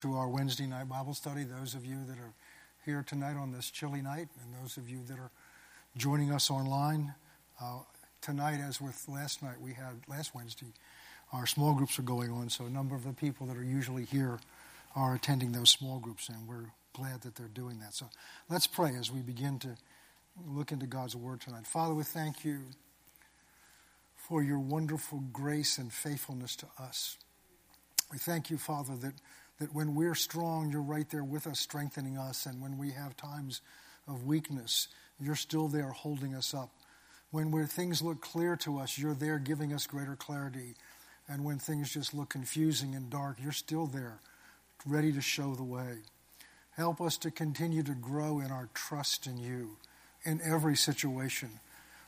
to our Wednesday night Bible study. Those of you that are here tonight on this chilly night, and those of you that are joining us online. Uh, tonight, as with last night, we had last Wednesday, our small groups are going on, so a number of the people that are usually here are attending those small groups, and we're glad that they're doing that. So let's pray as we begin to look into God's Word tonight. Father, we thank you for your wonderful grace and faithfulness to us. We thank you, Father, that that when we're strong, you're right there with us, strengthening us. And when we have times of weakness, you're still there holding us up. When things look clear to us, you're there giving us greater clarity. And when things just look confusing and dark, you're still there, ready to show the way. Help us to continue to grow in our trust in you in every situation,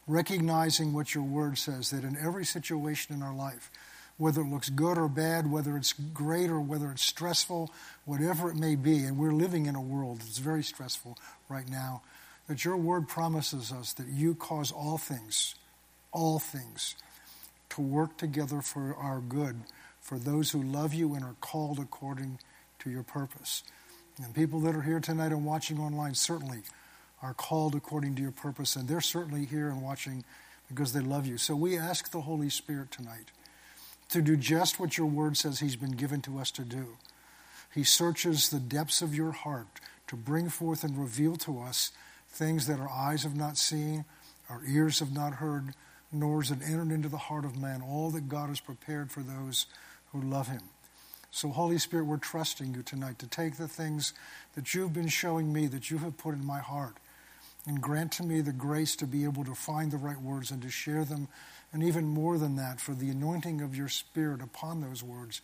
recognizing what your word says, that in every situation in our life, whether it looks good or bad, whether it's great or whether it's stressful, whatever it may be. And we're living in a world that's very stressful right now. That your word promises us that you cause all things, all things, to work together for our good, for those who love you and are called according to your purpose. And people that are here tonight and watching online certainly are called according to your purpose, and they're certainly here and watching because they love you. So we ask the Holy Spirit tonight to do just what your word says he's been given to us to do. He searches the depths of your heart to bring forth and reveal to us things that our eyes have not seen, our ears have not heard, nor has it entered into the heart of man, all that God has prepared for those who love him. So, Holy Spirit, we're trusting you tonight to take the things that you've been showing me, that you have put in my heart, and grant to me the grace to be able to find the right words and to share them and even more than that, for the anointing of your Spirit upon those words,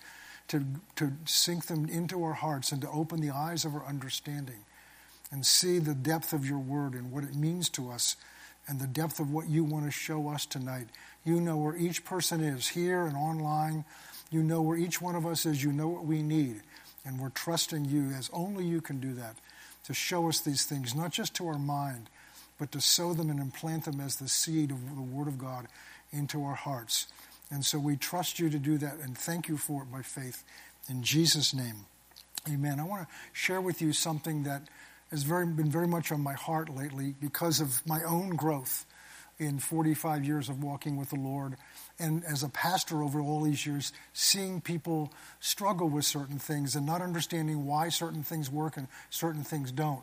to, to sink them into our hearts and to open the eyes of our understanding and see the depth of your word and what it means to us and the depth of what you want to show us tonight. You know where each person is, here and online. You know where each one of us is. You know what we need. And we're trusting you, as only you can do that, to show us these things, not just to our mind, but to sow them and implant them as the seed of the Word of God into our hearts. And so we trust you to do that and thank you for it by faith. In Jesus' name, amen. I want to share with you something that has very, been very much on my heart lately because of my own growth in 45 years of walking with the Lord. And as a pastor over all these years, seeing people struggle with certain things and not understanding why certain things work and certain things don't.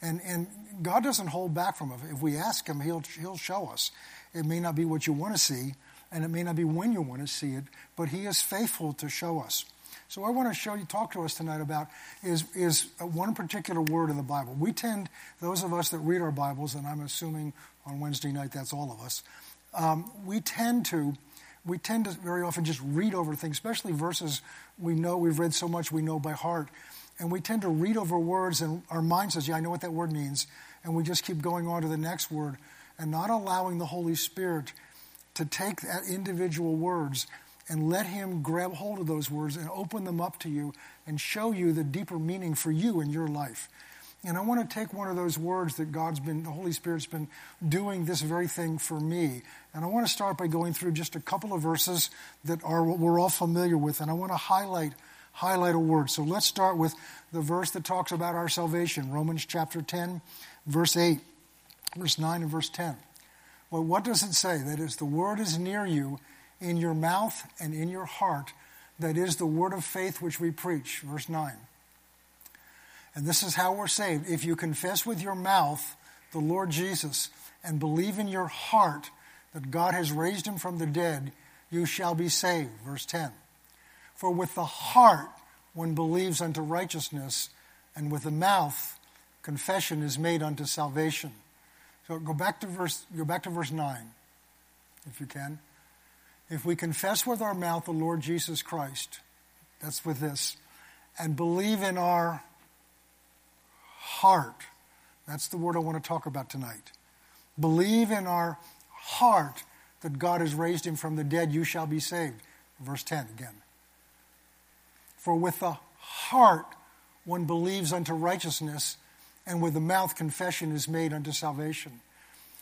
And, and God doesn't hold back from it. If we ask Him, He'll, he'll show us. It may not be what you want to see, and it may not be when you want to see it, but He is faithful to show us. So, I want to show you, talk to us tonight about is, is one particular word in the Bible. We tend, those of us that read our Bibles, and I'm assuming on Wednesday night that's all of us, um, we tend to we tend to very often just read over things, especially verses we know we've read so much we know by heart. And we tend to read over words, and our mind says, Yeah, I know what that word means. And we just keep going on to the next word and not allowing the Holy Spirit to take that individual words and let Him grab hold of those words and open them up to you and show you the deeper meaning for you in your life. And I want to take one of those words that God's been, the Holy Spirit's been doing this very thing for me. And I want to start by going through just a couple of verses that are what we're all familiar with. And I want to highlight highlight a word. So let's start with the verse that talks about our salvation, Romans chapter 10, verse 8 verse 9 and verse 10. Well, what does it say? That is, the word is near you in your mouth and in your heart. That is the word of faith which we preach. Verse 9. And this is how we're saved. If you confess with your mouth the Lord Jesus and believe in your heart that God has raised him from the dead, you shall be saved. Verse 10. For with the heart one believes unto righteousness, and with the mouth confession is made unto salvation. So go back to verse, go back to verse 9, if you can. If we confess with our mouth the Lord Jesus Christ, that's with this, and believe in our heart, that's the word I want to talk about tonight. Believe in our heart that God has raised him from the dead, you shall be saved. Verse 10 again. For with the heart one believes unto righteousness and with the mouth confession is made unto salvation.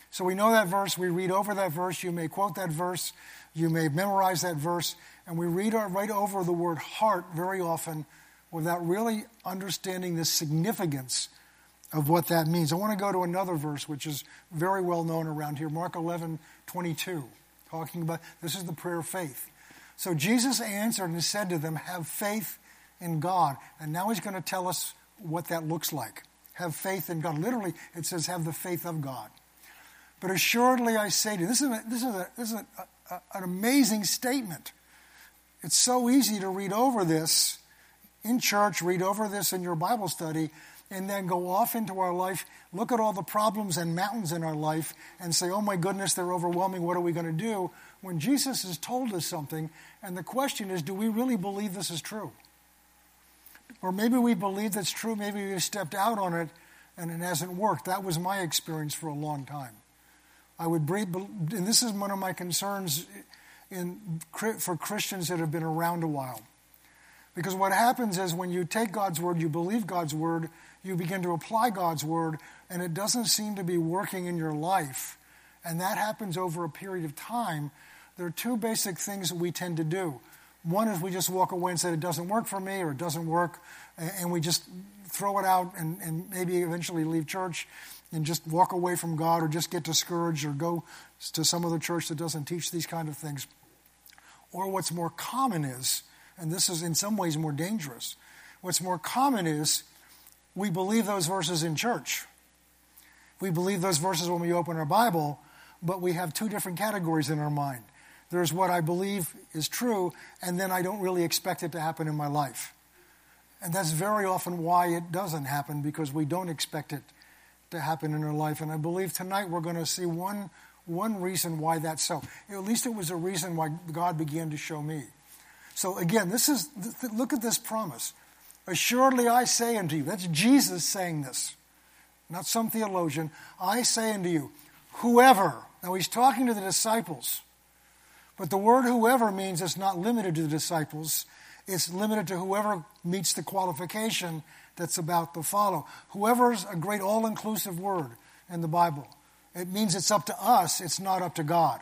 So we know that verse, we read over that verse, you may quote that verse, you may memorize that verse, and we read right over the word heart very often without really understanding the significance of what that means. I want to go to another verse which is very well known around here, Mark 11, 22, talking about this is the prayer of faith. So Jesus answered and said to them, Have faith in God. And now he's going to tell us what that looks like. Have faith in God. Literally, it says, Have the faith of God. But assuredly I say to you, this is, a, this is, a, this is a, a, an amazing statement. It's so easy to read over this in church, read over this in your Bible study, and then go off into our life, look at all the problems and mountains in our life, and say, oh my goodness, they're overwhelming. What are we going to do? When Jesus has told us something, and the question is, do we really believe this is true? Or maybe we believe that's true, maybe we've stepped out on it and it hasn't worked. That was my experience for a long time. I would breathe, and this is one of my concerns in, for Christians that have been around a while. Because what happens is when you take God's word, you believe God's word, you begin to apply God's word, and it doesn't seem to be working in your life, and that happens over a period of time, there are two basic things that we tend to do. One is we just walk away and say it doesn't work for me or it doesn't work, and we just throw it out and, and maybe eventually leave church and just walk away from God or just get discouraged or go to some other church that doesn't teach these kind of things. Or what's more common is, and this is in some ways more dangerous, what's more common is we believe those verses in church. We believe those verses when we open our Bible, but we have two different categories in our mind. There's what I believe is true, and then I don't really expect it to happen in my life. And that's very often why it doesn't happen, because we don't expect it to happen in our life. And I believe tonight we're going to see one, one reason why that's so. At least it was a reason why God began to show me. So again, this is look at this promise. Assuredly I say unto you, that's Jesus saying this, not some theologian. I say unto you, whoever, now he's talking to the disciples, but the word whoever means it's not limited to the disciples, it's limited to whoever meets the qualification that's about to follow. Whoever's a great all inclusive word in the Bible. It means it's up to us, it's not up to God.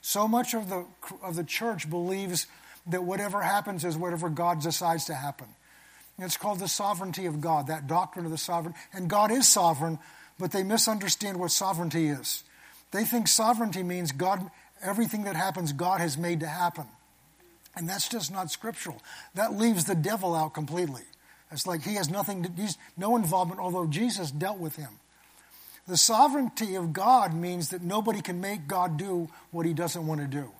So much of the, of the church believes that whatever happens is whatever God decides to happen. It's called the sovereignty of God, that doctrine of the sovereign. And God is sovereign, but they misunderstand what sovereignty is. They think sovereignty means God, everything that happens, God has made to happen. And that's just not scriptural. That leaves the devil out completely. It's like he has nothing to, he's no involvement, although Jesus dealt with him. The sovereignty of God means that nobody can make God do what he doesn't want to do.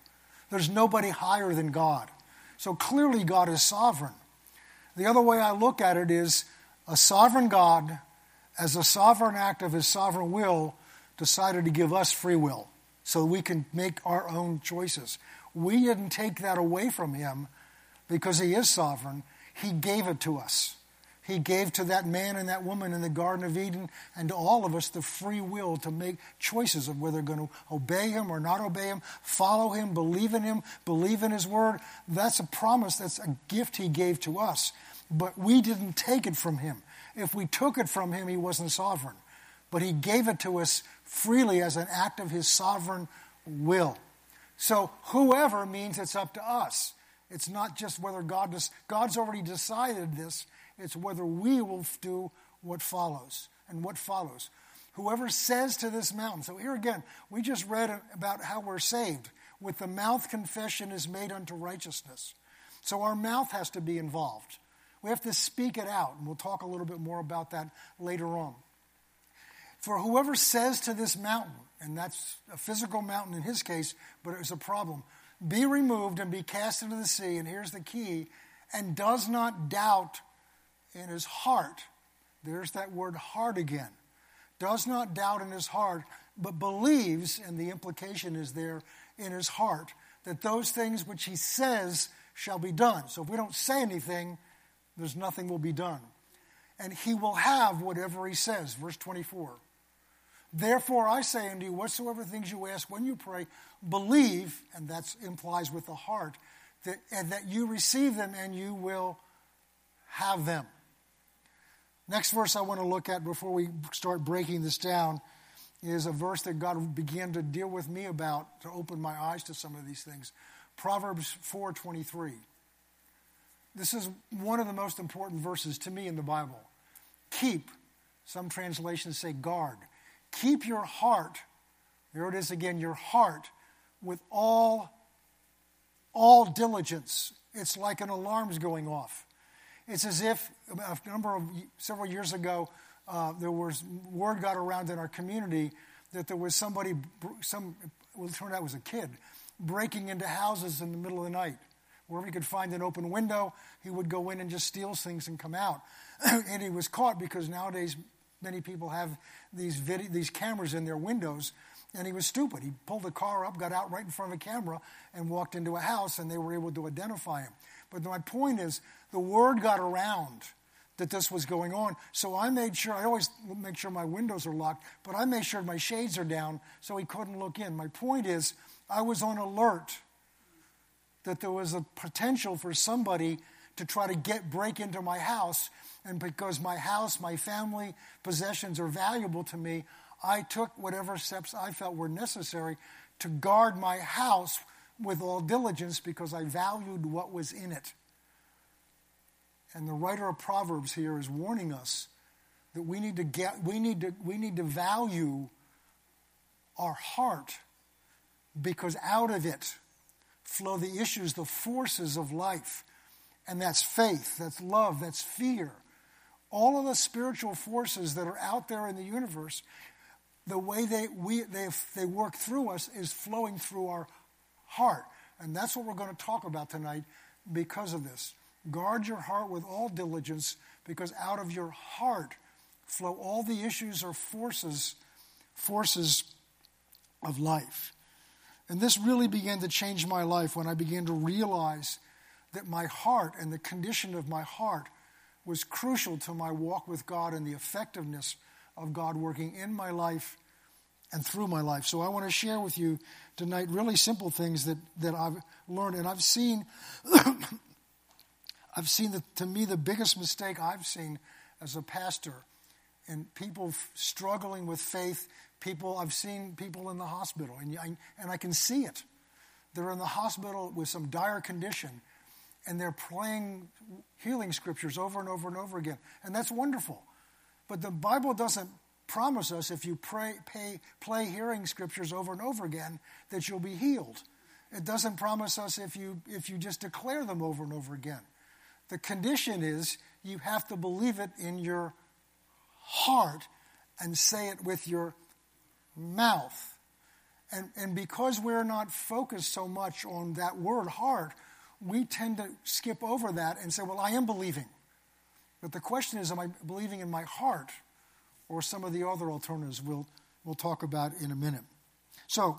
There's nobody higher than God. So clearly, God is sovereign. The other way I look at it is a sovereign God, as a sovereign act of his sovereign will, decided to give us free will so we can make our own choices. We didn't take that away from him because he is sovereign, he gave it to us. He gave to that man and that woman in the Garden of Eden and to all of us the free will to make choices of whether we're going to obey Him or not obey Him, follow Him, believe in Him, believe in His Word. That's a promise, that's a gift He gave to us. But we didn't take it from Him. If we took it from Him, He wasn't sovereign. But He gave it to us freely as an act of His sovereign will. So whoever means it's up to us. It's not just whether God does, God's already decided this. It's whether we will do what follows. And what follows? Whoever says to this mountain. So here again, we just read about how we're saved. With the mouth, confession is made unto righteousness. So our mouth has to be involved. We have to speak it out. And we'll talk a little bit more about that later on. For whoever says to this mountain, and that's a physical mountain in his case, but it was a problem, be removed and be cast into the sea, and here's the key, and does not doubt in his heart. There's that word heart again. Does not doubt in his heart, but believes, and the implication is there in his heart, that those things which he says shall be done. So if we don't say anything, there's nothing will be done. And he will have whatever he says. Verse 24. Therefore I say unto you, whatsoever things you ask when you pray, believe, and that implies with the heart, that, and that you receive them and you will have them. Next verse I want to look at before we start breaking this down is a verse that God began to deal with me about to open my eyes to some of these things. Proverbs 4:23. This is one of the most important verses to me in the Bible. Keep, some translations say guard. Keep your heart, there it is again, your heart with all all diligence. It's like an alarm's going off. It's as if a number of several years ago, uh, there was word got around in our community that there was somebody, some well, it turned out it was a kid, breaking into houses in the middle of the night. Wherever he could find an open window, he would go in and just steal things and come out. and he was caught because nowadays many people have these video, these cameras in their windows and he was stupid. He pulled the car up, got out right in front of a camera, and walked into a house, and they were able to identify him. But my point is, the word got around that this was going on. So I made sure, I always make sure my windows are locked, but I made sure my shades are down so he couldn't look in. My point is, I was on alert that there was a potential for somebody to try to get break into my house and because my house my family possessions are valuable to me I took whatever steps I felt were necessary to guard my house with all diligence because I valued what was in it. And the writer of Proverbs here is warning us that we need to get we need to we need to value our heart because out of it flow the issues, the forces of life. And that's faith, that's love, that's fear. All of the spiritual forces that are out there in the universe the way they, we, they, they work through us is flowing through our heart. And that's what we're going to talk about tonight because of this. Guard your heart with all diligence because out of your heart flow all the issues or forces forces of life. And this really began to change my life when I began to realize that my heart and the condition of my heart was crucial to my walk with God and the effectiveness of God working in my life and through my life. So I want to share with you tonight really simple things that, that I've learned. And I've seen, I've seen that to me the biggest mistake I've seen as a pastor and people struggling with faith, people, I've seen people in the hospital and I, and I can see it. They're in the hospital with some dire condition and they're playing healing scriptures over and over and over again. And that's wonderful. But the Bible doesn't promise us if you pray, pay, play hearing scriptures over and over again that you'll be healed. It doesn't promise us if you, if you just declare them over and over again. The condition is you have to believe it in your heart and say it with your mouth. And, and because we're not focused so much on that word heart, we tend to skip over that and say, Well, I am believing. But the question is, Am I believing in my heart? or some of the other alternatives we'll, we'll talk about in a minute. So,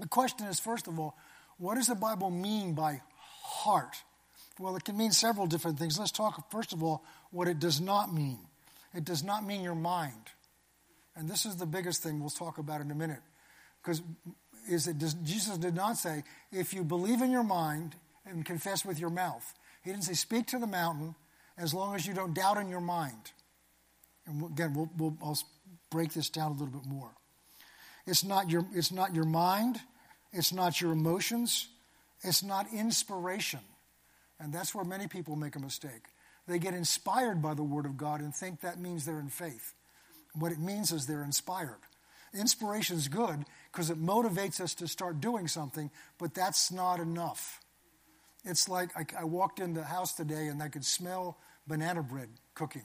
the question is first of all, what does the Bible mean by heart? Well, it can mean several different things. Let's talk, first of all, what it does not mean. It does not mean your mind. And this is the biggest thing we'll talk about in a minute. Because is it, does, Jesus did not say, if you believe in your mind and confess with your mouth. He didn't say, speak to the mountain as long as you don't doubt in your mind. And again, we'll, we'll, I'll break this down a little bit more. It's not, your, it's not your mind, it's not your emotions, it's not inspiration. And that's where many people make a mistake. They get inspired by the Word of God and think that means they're in faith. What it means is they're inspired. Inspiration is good because it motivates us to start doing something, but that's not enough. It's like I, I walked in the house today and I could smell banana bread cooking.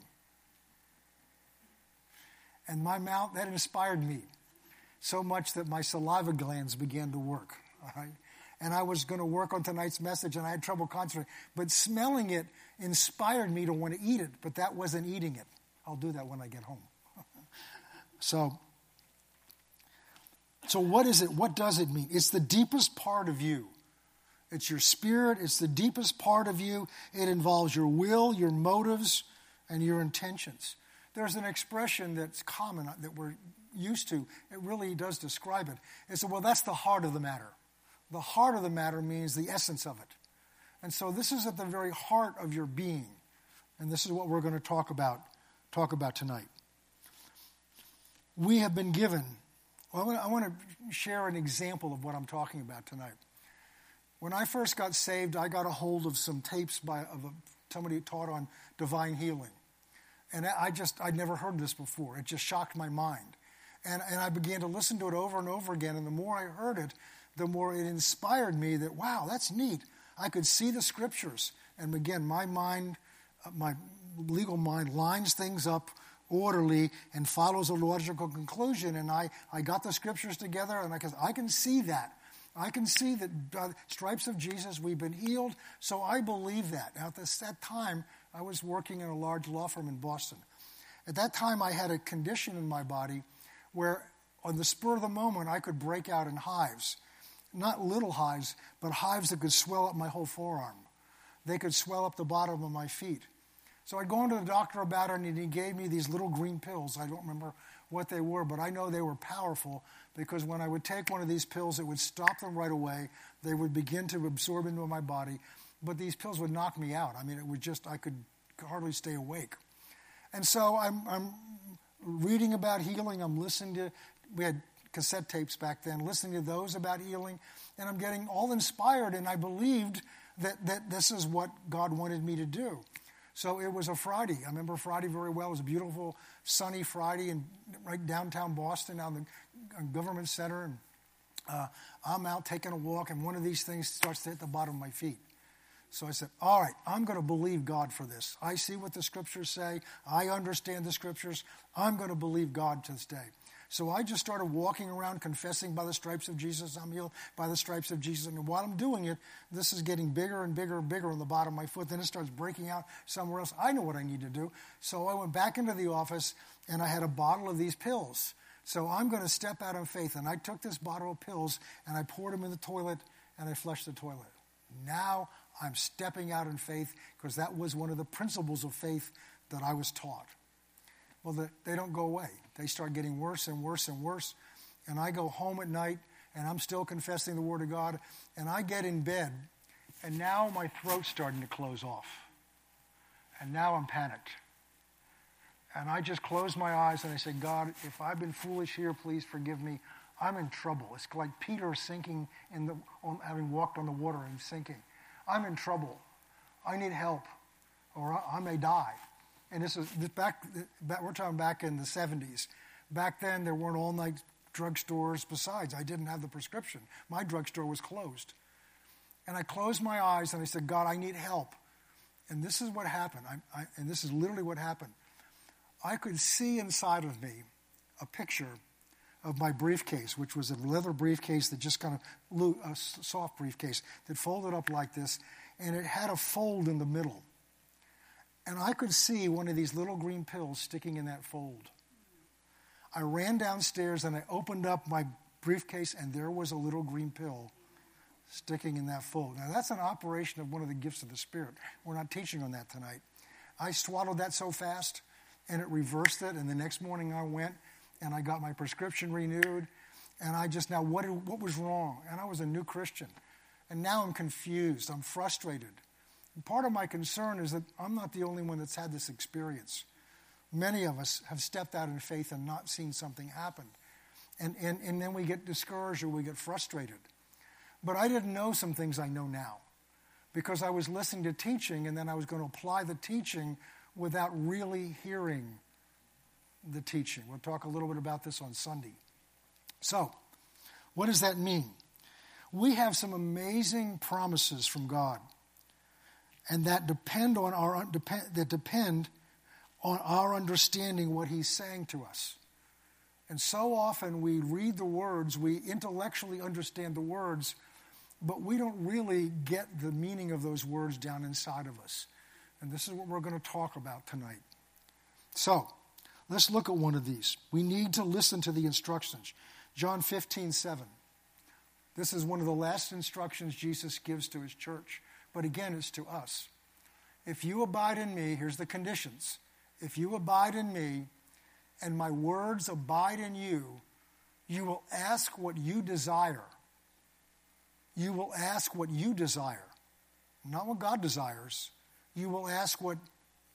And my mouth, that inspired me so much that my saliva glands began to work. And I was going to work on tonight's message and I had trouble concentrating. But smelling it inspired me to want to eat it, but that wasn't eating it. I'll do that when I get home. so, so what is it? What does it mean? It's the deepest part of you. It's your spirit, it's the deepest part of you. It involves your will, your motives, and your intentions. There's an expression that's common that we're used to. It really does describe it. It said, well, that's the heart of the matter. The heart of the matter means the essence of it. And so this is at the very heart of your being. And this is what we're going to talk about, talk about tonight. We have been given, well, I want to share an example of what I'm talking about tonight. When I first got saved, I got a hold of some tapes by of a, somebody who taught on divine healing. And I just, I'd never heard this before. It just shocked my mind. And, and I began to listen to it over and over again. And the more I heard it, the more it inspired me that, wow, that's neat. I could see the scriptures. And again, my mind, uh, my legal mind lines things up orderly and follows a logical conclusion. And I, I got the scriptures together and I I can see that. I can see that by the stripes of Jesus we've been healed. So I believe that. Now, at this, that time, I was working in a large law firm in Boston. At that time, I had a condition in my body where, on the spur of the moment, I could break out in hives. Not little hives, but hives that could swell up my whole forearm. They could swell up the bottom of my feet. So I'd gone to the doctor about it, and he gave me these little green pills. I don't remember what they were, but I know they were powerful because when I would take one of these pills, it would stop them right away. They would begin to absorb into my body, but these pills would knock me out. I mean, it would just, I could hardly stay awake. And so I'm, I'm reading about healing. I'm listening to, we had cassette tapes back then, listening to those about healing, and I'm getting all inspired, and I believed that, that this is what God wanted me to do. So it was a Friday. I remember Friday very well. It was a beautiful, sunny Friday in right downtown Boston, on the government center. And uh, I'm out taking a walk, and one of these things starts to hit the bottom of my feet. So I said, All right, I'm going to believe God for this. I see what the scriptures say. I understand the scriptures. I'm going to believe God to this day. So I just started walking around confessing by the stripes of Jesus, I'm healed by the stripes of Jesus. And while I'm doing it, this is getting bigger and bigger and bigger on the bottom of my foot. Then it starts breaking out somewhere else. I know what I need to do. So I went back into the office and I had a bottle of these pills. So I'm going to step out in faith. And I took this bottle of pills and I poured them in the toilet and I flushed the toilet. Now I'm stepping out in faith because that was one of the principles of faith that I was taught. Well, they don't go away. They start getting worse and worse and worse. And I go home at night and I'm still confessing the Word of God. And I get in bed and now my throat's starting to close off. And now I'm panicked. And I just close my eyes and I say, God, if I've been foolish here, please forgive me. I'm in trouble. It's like Peter sinking in the, having walked on the water and sinking. I'm in trouble. I need help, or I may die. And this is back, back, we're talking back in the 70s. Back then, there weren't all night drugstores. Besides, I didn't have the prescription. My drugstore was closed. And I closed my eyes and I said, God, I need help. And this is what happened. I, I, and this is literally what happened. I could see inside of me a picture of my briefcase, which was a leather briefcase that just kind of, a soft briefcase that folded up like this, and it had a fold in the middle. And I could see one of these little green pills sticking in that fold. I ran downstairs and I opened up my briefcase, and there was a little green pill sticking in that fold. Now, that's an operation of one of the gifts of the Spirit. We're not teaching on that tonight. I swallowed that so fast, and it reversed it. And the next morning I went and I got my prescription renewed. And I just now, what, what was wrong? And I was a new Christian. And now I'm confused. I'm frustrated. And part of my concern is that I'm not the only one that's had this experience. Many of us have stepped out in faith and not seen something happen. And, and, and then we get discouraged or we get frustrated. But I didn't know some things I know now because I was listening to teaching and then I was going to apply the teaching without really hearing the teaching. We'll talk a little bit about this on Sunday. So, what does that mean? We have some amazing promises from God and that depend on our depend, that depend on our understanding what he's saying to us. And so often we read the words, we intellectually understand the words, but we don't really get the meaning of those words down inside of us. And this is what we're going to talk about tonight. So, let's look at one of these. We need to listen to the instructions. John 15, 7. This is one of the last instructions Jesus gives to his church but again, it's to us. If you abide in me, here's the conditions. If you abide in me and my words abide in you, you will ask what you desire. You will ask what you desire, not what God desires. You will ask what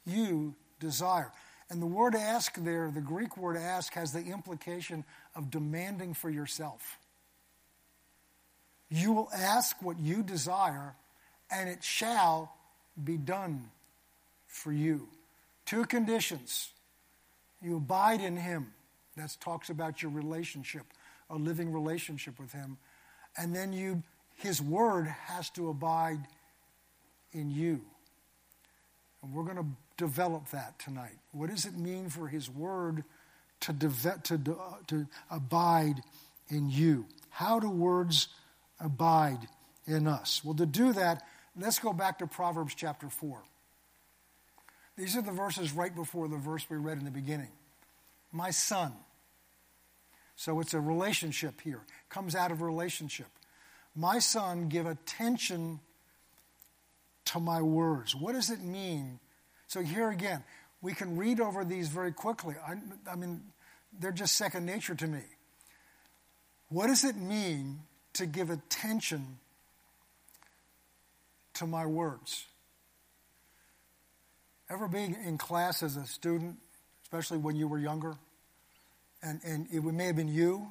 you desire. And the word ask there, the Greek word ask, has the implication of demanding for yourself. You will ask what you desire, and it shall be done for you. Two conditions. You abide in him. That talks about your relationship, a living relationship with him. And then you his word has to abide in you. And we're going to develop that tonight. What does it mean for his word to, to, to abide in you? How do words abide in us? Well, to do that, let's go back to Proverbs chapter 4. These are the verses right before the verse we read in the beginning. My son. So it's a relationship here. Comes out of relationship. My son, give attention to my words. What does it mean? So here again, we can read over these very quickly. I, I mean, they're just second nature to me. What does it mean to give attention to my words? Ever being in class as a student, especially when you were younger, and, and it may have been you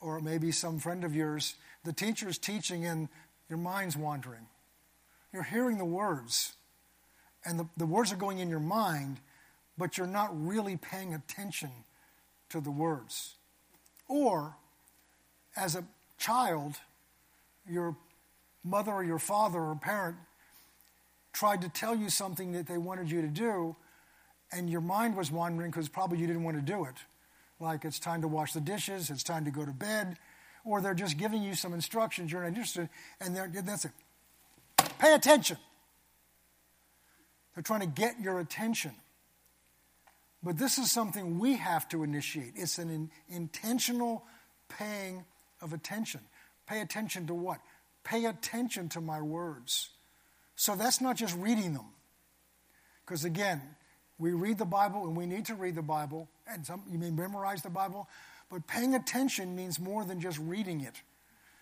or maybe some friend of yours, the teacher's teaching and your mind's wandering. You're hearing the words, and the, the words are going in your mind, but you're not really paying attention to the words. Or, as a child, your mother or your father or parent tried to tell you something that they wanted you to do, and your mind was wandering because probably you didn't want to do it. Like it's time to wash the dishes, it's time to go to bed, or they're just giving you some instructions you're not interested in, and that's it. Pay attention. They're trying to get your attention. But this is something we have to initiate. It's an in, intentional paying of attention. Pay attention to what? Pay attention to my words. So that's not just reading them. Because again, we read the Bible and we need to read the Bible, and some, you may memorize the Bible, but paying attention means more than just reading it.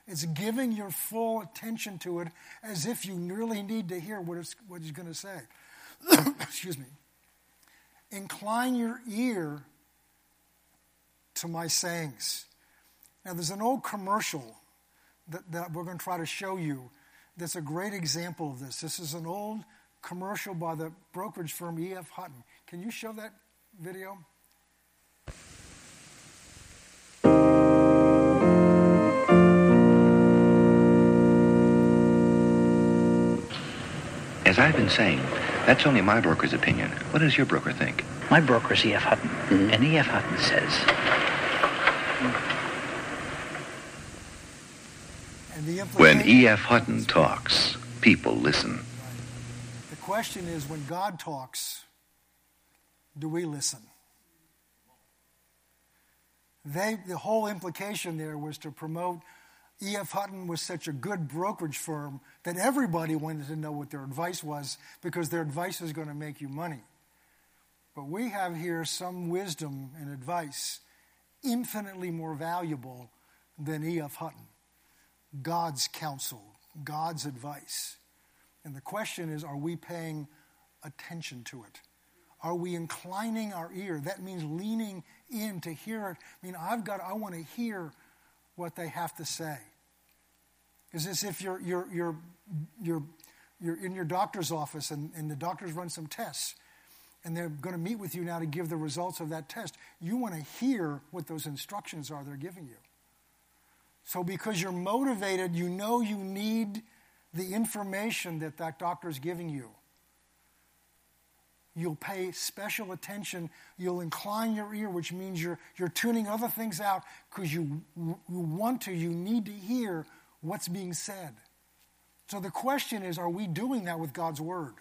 It's giving your full attention to it as if you really need to hear what, it's, what he's going to say. Excuse me. Incline your ear to my sayings. Now, there's an old commercial that, that we're going to try to show you that's a great example of this. This is an old commercial by the brokerage firm E.F. Hutton. Can you show that video? As I've been saying, that's only my broker's opinion. What does your broker think? My broker is E.F. Hutton, mm-hmm. and E.F. Hutton says. When E.F. Hutton talks, people listen. The question is when God talks, do we listen? They, the whole implication there was to promote E.F. Hutton was such a good brokerage firm that everybody wanted to know what their advice was because their advice is going to make you money. But we have here some wisdom and advice infinitely more valuable than E.F. Hutton. God's counsel, God's advice. And the question is are we paying attention to it? Are we inclining our ear? That means leaning in to hear it. I mean, I've got, I want to hear what they have to say. Is as if you're, you're, you're, you're, you're in your doctor's office and, and the doctors run some tests and they're going to meet with you now to give the results of that test. You want to hear what those instructions are they're giving you. So, because you're motivated, you know you need the information that that doctor is giving you. You'll pay special attention. You'll incline your ear, which means you're, you're tuning other things out because you, you want to, you need to hear what's being said. So the question is are we doing that with God's Word?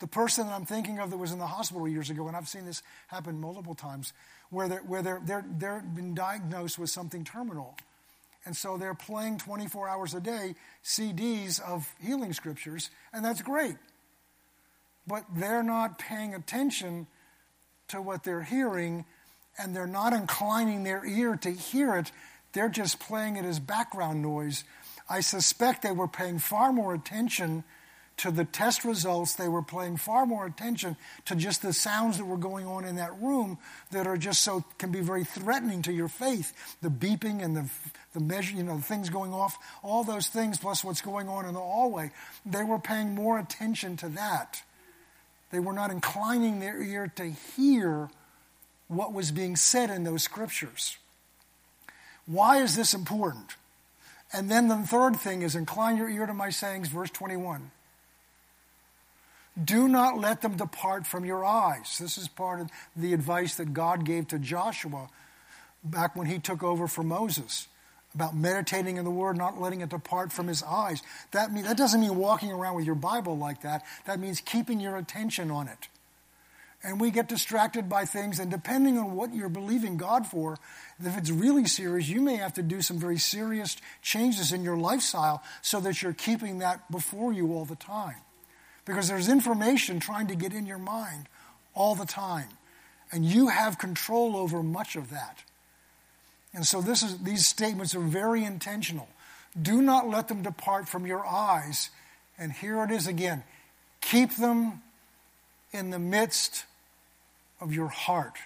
The person that I'm thinking of that was in the hospital years ago, and I've seen this happen multiple times, where they're, where they're, they're, they're been diagnosed with something terminal. And so they're playing 24 hours a day CDs of healing scriptures, and that's great. But they're not paying attention to what they're hearing, and they're not inclining their ear to hear it they're just playing it as background noise. I suspect they were paying far more attention to the test results. They were paying far more attention to just the sounds that were going on in that room that are just so, can be very threatening to your faith. The beeping and the, the measure, you know, the things going off, all those things, plus what's going on in the hallway. They were paying more attention to that. They were not inclining their ear to hear what was being said in those scriptures. Why is this important? And then the third thing is incline your ear to my sayings, verse 21. Do not let them depart from your eyes. This is part of the advice that God gave to Joshua back when he took over for Moses about meditating in the Word, not letting it depart from his eyes. That, mean, that doesn't mean walking around with your Bible like that. That means keeping your attention on it. And we get distracted by things, and depending on what you're believing God for, if it's really serious, you may have to do some very serious changes in your lifestyle so that you're keeping that before you all the time. Because there's information trying to get in your mind all the time. And you have control over much of that. And so this is, these statements are very intentional. Do not let them depart from your eyes. And here it is again keep them in the midst of your heart.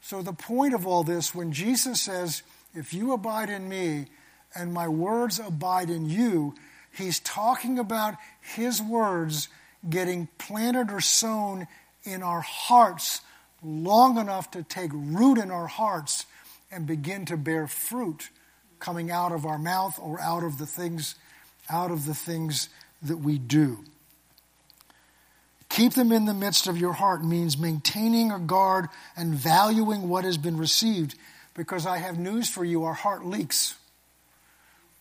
So, the point of all this, when Jesus says, If you abide in me and my words abide in you, he's talking about his words getting planted or sown in our hearts long enough to take root in our hearts and begin to bear fruit coming out of our mouth or out of the things out of the things that we do. Keep them in the midst of your heart means maintaining a guard and valuing what has been received because I have news for you our heart leaks.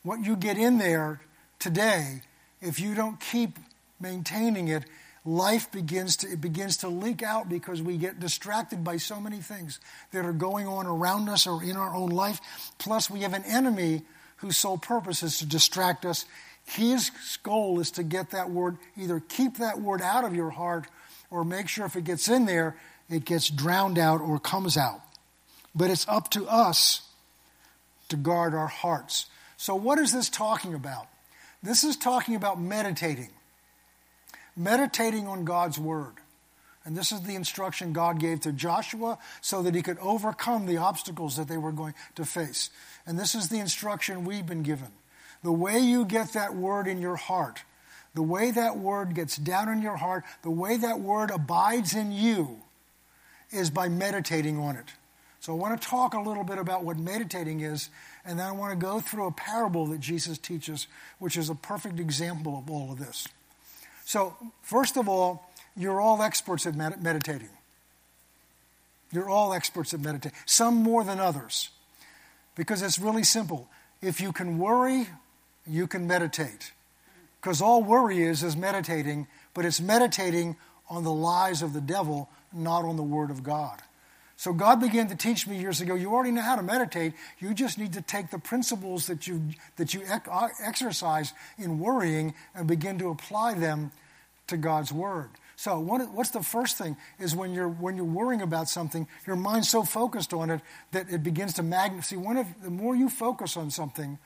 What you get in there today, if you don't keep maintaining it, life begins to it begins to leak out because we get distracted by so many things that are going on around us or in our own life plus we have an enemy whose sole purpose is to distract us his goal is to get that word, either keep that word out of your heart or make sure if it gets in there, it gets drowned out or comes out. But it's up to us to guard our hearts. So, what is this talking about? This is talking about meditating. Meditating on God's word. And this is the instruction God gave to Joshua so that he could overcome the obstacles that they were going to face. And this is the instruction we've been given. The way you get that word in your heart, the way that word gets down in your heart, the way that word abides in you is by meditating on it. So I want to talk a little bit about what meditating is, and then I want to go through a parable that Jesus teaches, which is a perfect example of all of this. So, first of all, you're all experts at med- meditating. You're all experts at meditating, some more than others, because it's really simple. If you can worry you can meditate. Because all worry is is meditating, but it's meditating on the lies of the devil, not on the Word of God. So God began to teach me years ago. You already know how to meditate. You just need to take the principles that you that you uh, exercise in worrying and begin to apply them to God's Word. So what's the first thing is when you're when you're worrying about something, your mind's so focused on it that it begins to magnify. See, one of the more you focus on something,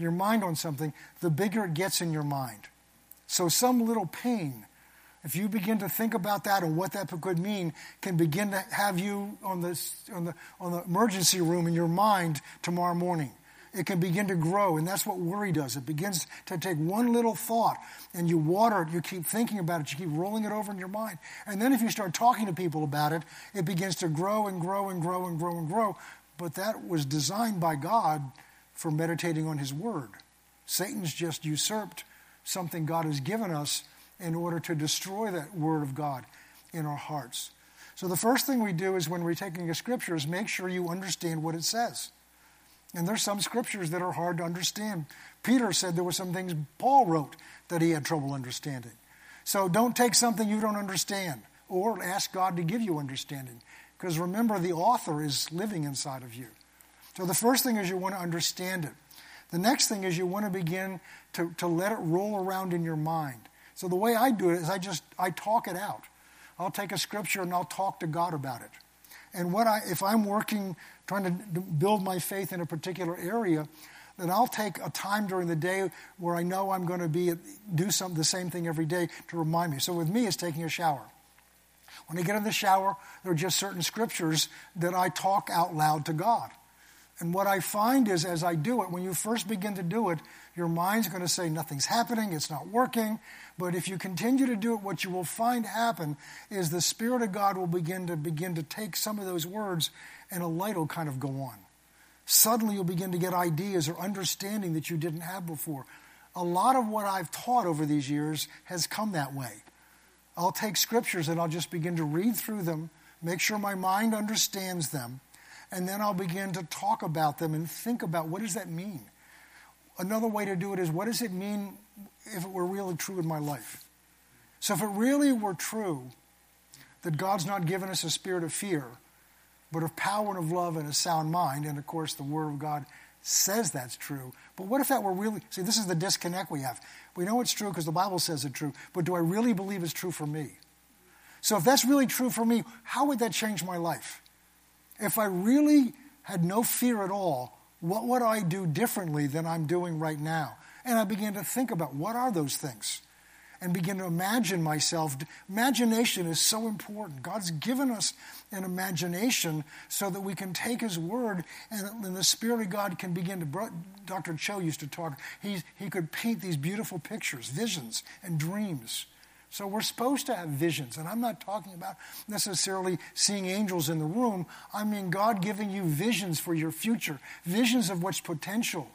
your mind on something, the bigger it gets in your mind. So, some little pain, if you begin to think about that and what that could mean, can begin to have you on the, on the, on the emergency room in your mind tomorrow morning. It can begin to grow, and that's what worry does. It begins to take one little thought and you water it, you keep thinking about it, you keep rolling it over in your mind. And then if you start talking to people about it, it begins to grow and grow and grow and grow and grow. But that was designed by God for meditating on His Word. Satan's just usurped something God has given us in order to destroy that Word of God in our hearts. So the first thing we do is when we're taking a scripture is make sure you understand what it says. And there's some scriptures that are hard to understand. Peter said there were some things Paul wrote that he had trouble understanding. So don't take something you don't understand or ask God to give you understanding. Because remember, the author is living inside of you. So the first thing is you want to understand it. The next thing is you want to begin to, to let it roll around in your mind. So the way I do it is I just I talk it out. I'll take a scripture and I'll talk to God about it. And what I if I'm working trying to build my faith in a particular area, then I'll take a time during the day where I know I'm going to be do some the same thing every day to remind me. So with me, it's taking a shower. When I get in the shower, there are just certain scriptures that I talk out loud to God. And what I find is as I do it, when you first begin to do it, your mind's going to say nothing's happening, it's not working. But if you continue to do it, what you will find happen is the Spirit of God will begin to begin to take some of those words and a light will kind of go on. Suddenly you'll begin to get ideas or understanding that you didn't have before. A lot of what I've taught over these years has come that way. I'll take scriptures and I'll just begin to read through them, make sure my mind understands them, and then I'll begin to talk about them and think about what does that mean? Another way to do it is what does it mean if it were really true in my life? So if it really were true that God's not given us a spirit of fear, but of power and of love and a sound mind, and of course the Word of God says that's true. But what if that were really see this is the disconnect we have. We know it's true because the Bible says it's true, but do I really believe it's true for me? So if that's really true for me, how would that change my life? If I really had no fear at all, what would I do differently than I'm doing right now? And I began to think about what are those things and begin to imagine myself. Imagination is so important. God's given us an imagination so that we can take His Word and, the Spirit of God can begin to. Dr. Cho used to talk, he, he could paint these beautiful pictures, visions, and dreams. So we're supposed to have visions. And I'm not talking about necessarily seeing angels in the room. I mean God giving you visions for your future, visions of what's potential.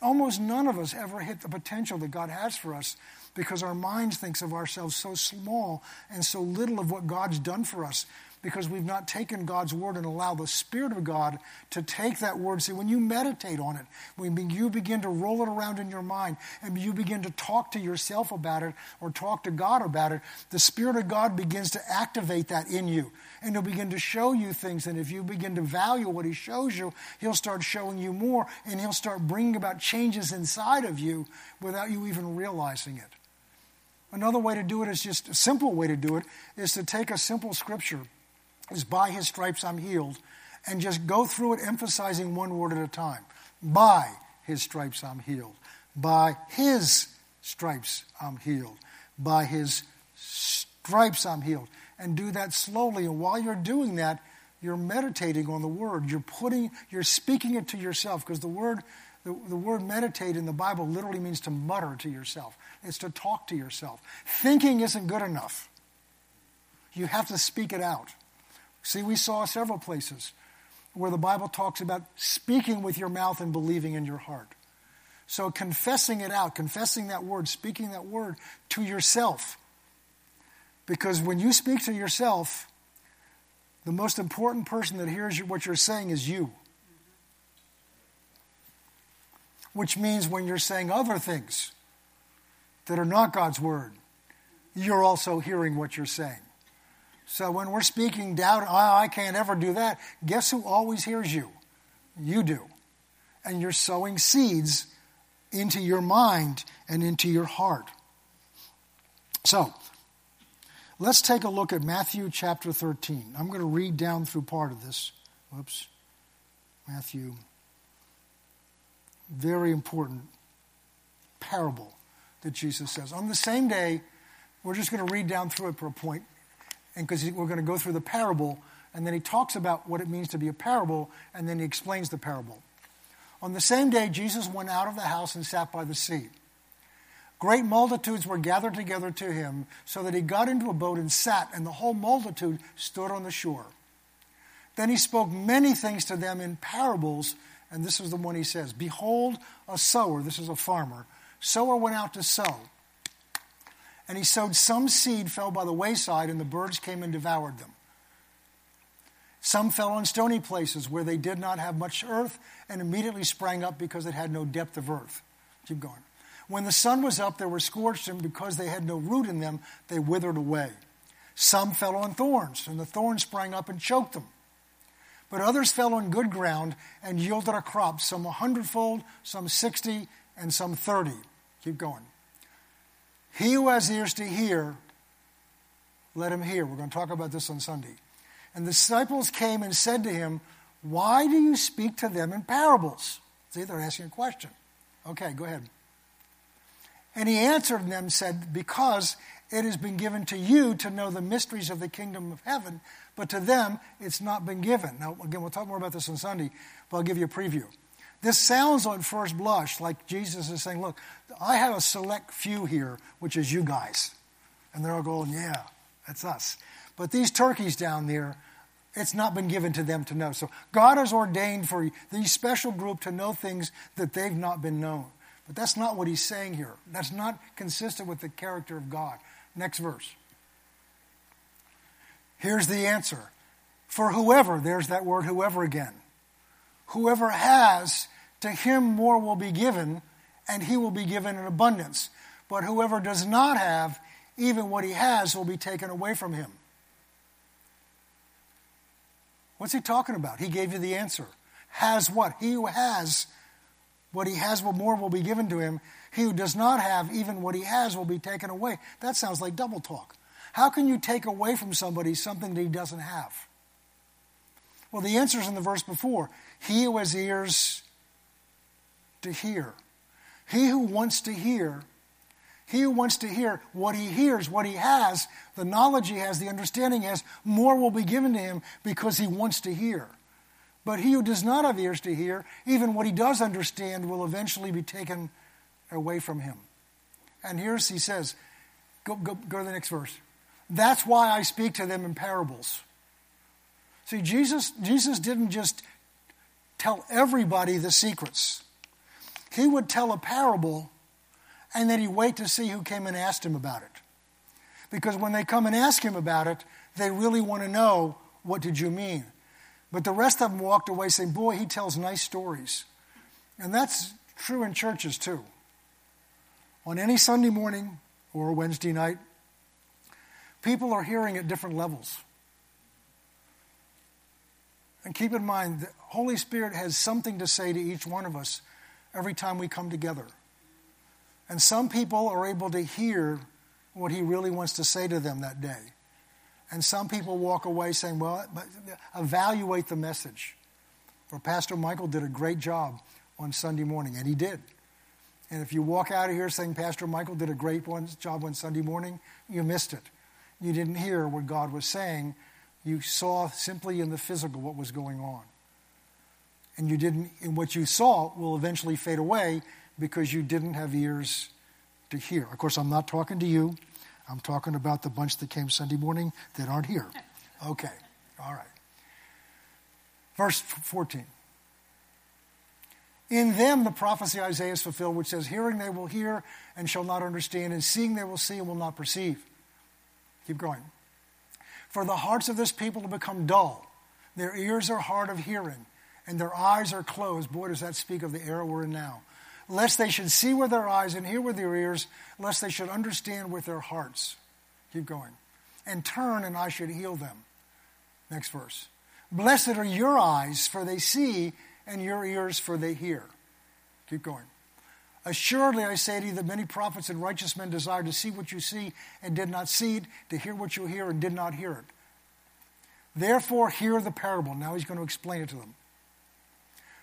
Almost none of us ever hit the potential that God has for us because our minds thinks of ourselves so small and so little of what God's done for us because we've not taken God's word and allowed the Spirit of God to take that word. See, when you meditate on it, when you begin to roll it around in your mind and you begin to talk to yourself about it or talk to God about it, the Spirit of God begins to activate that in you. And He'll begin to show you things. And if you begin to value what He shows you, He'll start showing you more and He'll start bringing about changes inside of you without you even realizing it. Another way to do it is just a simple way to do it is to take a simple scripture is by his stripes I'm healed, and just go through it emphasizing one word at a time. By his stripes I'm healed. By his stripes I'm healed. By his stripes I'm healed. And do that slowly. And while you're doing that, you're meditating on the word. You're putting, you're speaking it to yourself because the word, the, the word meditate in the Bible literally means to mutter to yourself. It's to talk to yourself. Thinking isn't good enough. You have to speak it out. See, we saw several places where the Bible talks about speaking with your mouth and believing in your heart. So confessing it out, confessing that word, speaking that word to yourself. Because when you speak to yourself, the most important person that hears what you're saying is you. Which means when you're saying other things that are not God's word, you're also hearing what you're saying. So when we're speaking doubt, oh, I can't ever do that, guess who always hears you? You do. And you're sowing seeds into your mind and into your heart. So, let's take a look at Matthew chapter 13. I'm going to read down through part of this. Whoops. Matthew. Very important parable that Jesus says. On the same day, we're just going to read down through it for a point and because we're going to go through the parable, and then he talks about what it means to be a parable, and then he explains the parable. On the same day, Jesus went out of the house and sat by the sea. Great multitudes were gathered together to him, so that he got into a boat and sat, and the whole multitude stood on the shore. Then he spoke many things to them in parables, and this is the one he says Behold, a sower, this is a farmer, sower went out to sow. And he sowed some seed, fell by the wayside, and the birds came and devoured them. Some fell on stony places where they did not have much earth and immediately sprang up because it had no depth of earth. Keep going. When the sun was up, they were scorched, and because they had no root in them, they withered away. Some fell on thorns, and the thorns sprang up and choked them. But others fell on good ground and yielded a crop, some a hundredfold, some sixty, and some thirty. Keep going. He who has ears to hear, let him hear. We're going to talk about this on Sunday. And the disciples came and said to him, Why do you speak to them in parables? See, they're asking a question. Okay, go ahead. And he answered them, said, Because it has been given to you to know the mysteries of the kingdom of heaven, but to them it's not been given. Now, again, we'll talk more about this on Sunday, but I'll give you a preview. This sounds on first blush like Jesus is saying, Look, I have a select few here, which is you guys. And they're all going, Yeah, that's us. But these turkeys down there, it's not been given to them to know. So God has ordained for these special group to know things that they've not been known. But that's not what he's saying here. That's not consistent with the character of God. Next verse. Here's the answer. For whoever, there's that word whoever again. Whoever has, to him more will be given, and he will be given in abundance. But whoever does not have, even what he has will be taken away from him. What's he talking about? He gave you the answer. Has what? He who has what he has, what more will be given to him. He who does not have, even what he has, will be taken away. That sounds like double talk. How can you take away from somebody something that he doesn't have? Well, the answer is in the verse before. He who has ears to hear. He who wants to hear, he who wants to hear what he hears, what he has, the knowledge he has, the understanding he has, more will be given to him because he wants to hear. But he who does not have ears to hear, even what he does understand, will eventually be taken away from him. And here's, he says, go, go, go to the next verse. That's why I speak to them in parables. See, Jesus, Jesus didn't just tell everybody the secrets. He would tell a parable and then he'd wait to see who came and asked him about it. Because when they come and ask him about it, they really want to know what did you mean? But the rest of them walked away saying, Boy, he tells nice stories. And that's true in churches too. On any Sunday morning or Wednesday night, people are hearing at different levels. And keep in mind, the Holy Spirit has something to say to each one of us every time we come together. And some people are able to hear what He really wants to say to them that day. And some people walk away saying, well, evaluate the message. Well, Pastor Michael did a great job on Sunday morning, and he did. And if you walk out of here saying Pastor Michael did a great one, job on Sunday morning, you missed it. You didn't hear what God was saying. You saw simply in the physical what was going on. And you didn't, and what you saw will eventually fade away because you didn't have ears to hear. Of course, I'm not talking to you. I'm talking about the bunch that came Sunday morning that aren't here. Okay, all right. Verse 14. In them the prophecy Isaiah is fulfilled, which says, Hearing they will hear and shall not understand, and seeing they will see and will not perceive. Keep going. For the hearts of this people have become dull, their ears are hard of hearing, and their eyes are closed. Boy, does that speak of the era we're in now lest they should see with their eyes and hear with their ears, lest they should understand with their hearts. Keep going. And turn, and I should heal them. Next verse. Blessed are your eyes, for they see, and your ears, for they hear. Keep going. Assuredly, I say to you that many prophets and righteous men desired to see what you see and did not see it, to hear what you hear and did not hear it. Therefore, hear the parable. Now he's going to explain it to them.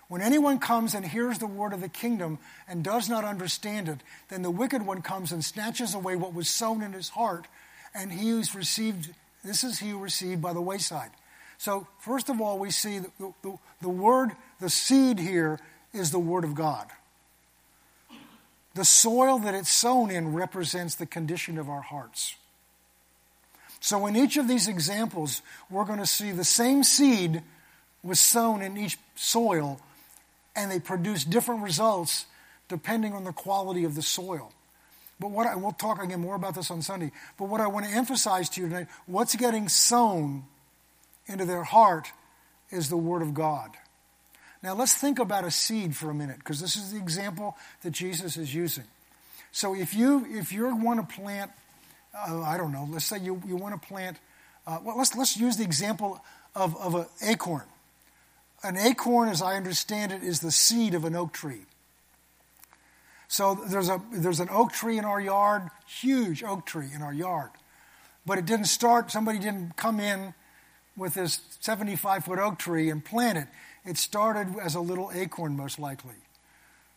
When anyone comes and hears the word of the kingdom and does not understand it, then the wicked one comes and snatches away what was sown in his heart, and he who's received, this is he who received by the wayside. So, first of all, we see the, the, the word, the seed here is the word of God. The soil that it's sown in represents the condition of our hearts. So, in each of these examples, we're going to see the same seed was sown in each soil, and they produce different results depending on the quality of the soil. But what I, we'll talk again more about this on Sunday. But what I want to emphasize to you tonight, what's getting sown into their heart is the Word of God. Now let's think about a seed for a minute, because this is the example that Jesus is using. So if you if you want to plant, uh, I don't know, let's say you, you want to plant, uh, well let's let's use the example of, of an acorn. An acorn, as I understand it, is the seed of an oak tree. So there's, a, there's an oak tree in our yard, huge oak tree in our yard. But it didn't start, somebody didn't come in with this 75 foot oak tree and plant it. It started as a little acorn, most likely.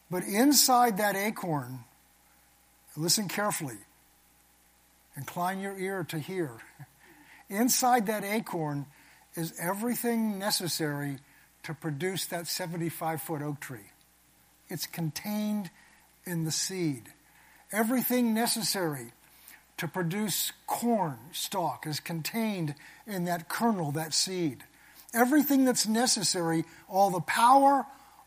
But inside that acorn, listen carefully, incline your ear to hear. Inside that acorn is everything necessary to produce that 75 foot oak tree. It's contained in the seed. Everything necessary to produce corn stalk is contained in that kernel, that seed. Everything that's necessary, all the power,